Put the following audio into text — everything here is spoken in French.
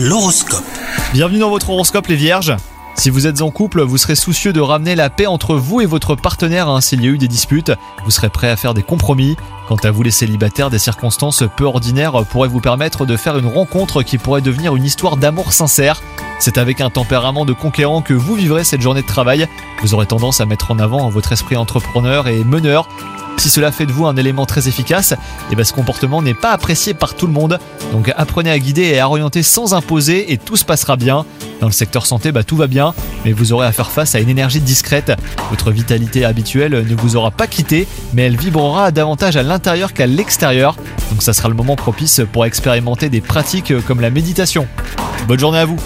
L'horoscope. Bienvenue dans votre horoscope les vierges. Si vous êtes en couple, vous serez soucieux de ramener la paix entre vous et votre partenaire hein, s'il y a eu des disputes. Vous serez prêt à faire des compromis. Quant à vous les célibataires, des circonstances peu ordinaires pourraient vous permettre de faire une rencontre qui pourrait devenir une histoire d'amour sincère. C'est avec un tempérament de conquérant que vous vivrez cette journée de travail. Vous aurez tendance à mettre en avant votre esprit entrepreneur et meneur. Si cela fait de vous un élément très efficace, et ben ce comportement n'est pas apprécié par tout le monde. Donc apprenez à guider et à orienter sans imposer et tout se passera bien. Dans le secteur santé, bah, tout va bien, mais vous aurez à faire face à une énergie discrète. Votre vitalité habituelle ne vous aura pas quitté, mais elle vibrera davantage à l'intérieur qu'à l'extérieur. Donc ça sera le moment propice pour expérimenter des pratiques comme la méditation. Bonne journée à vous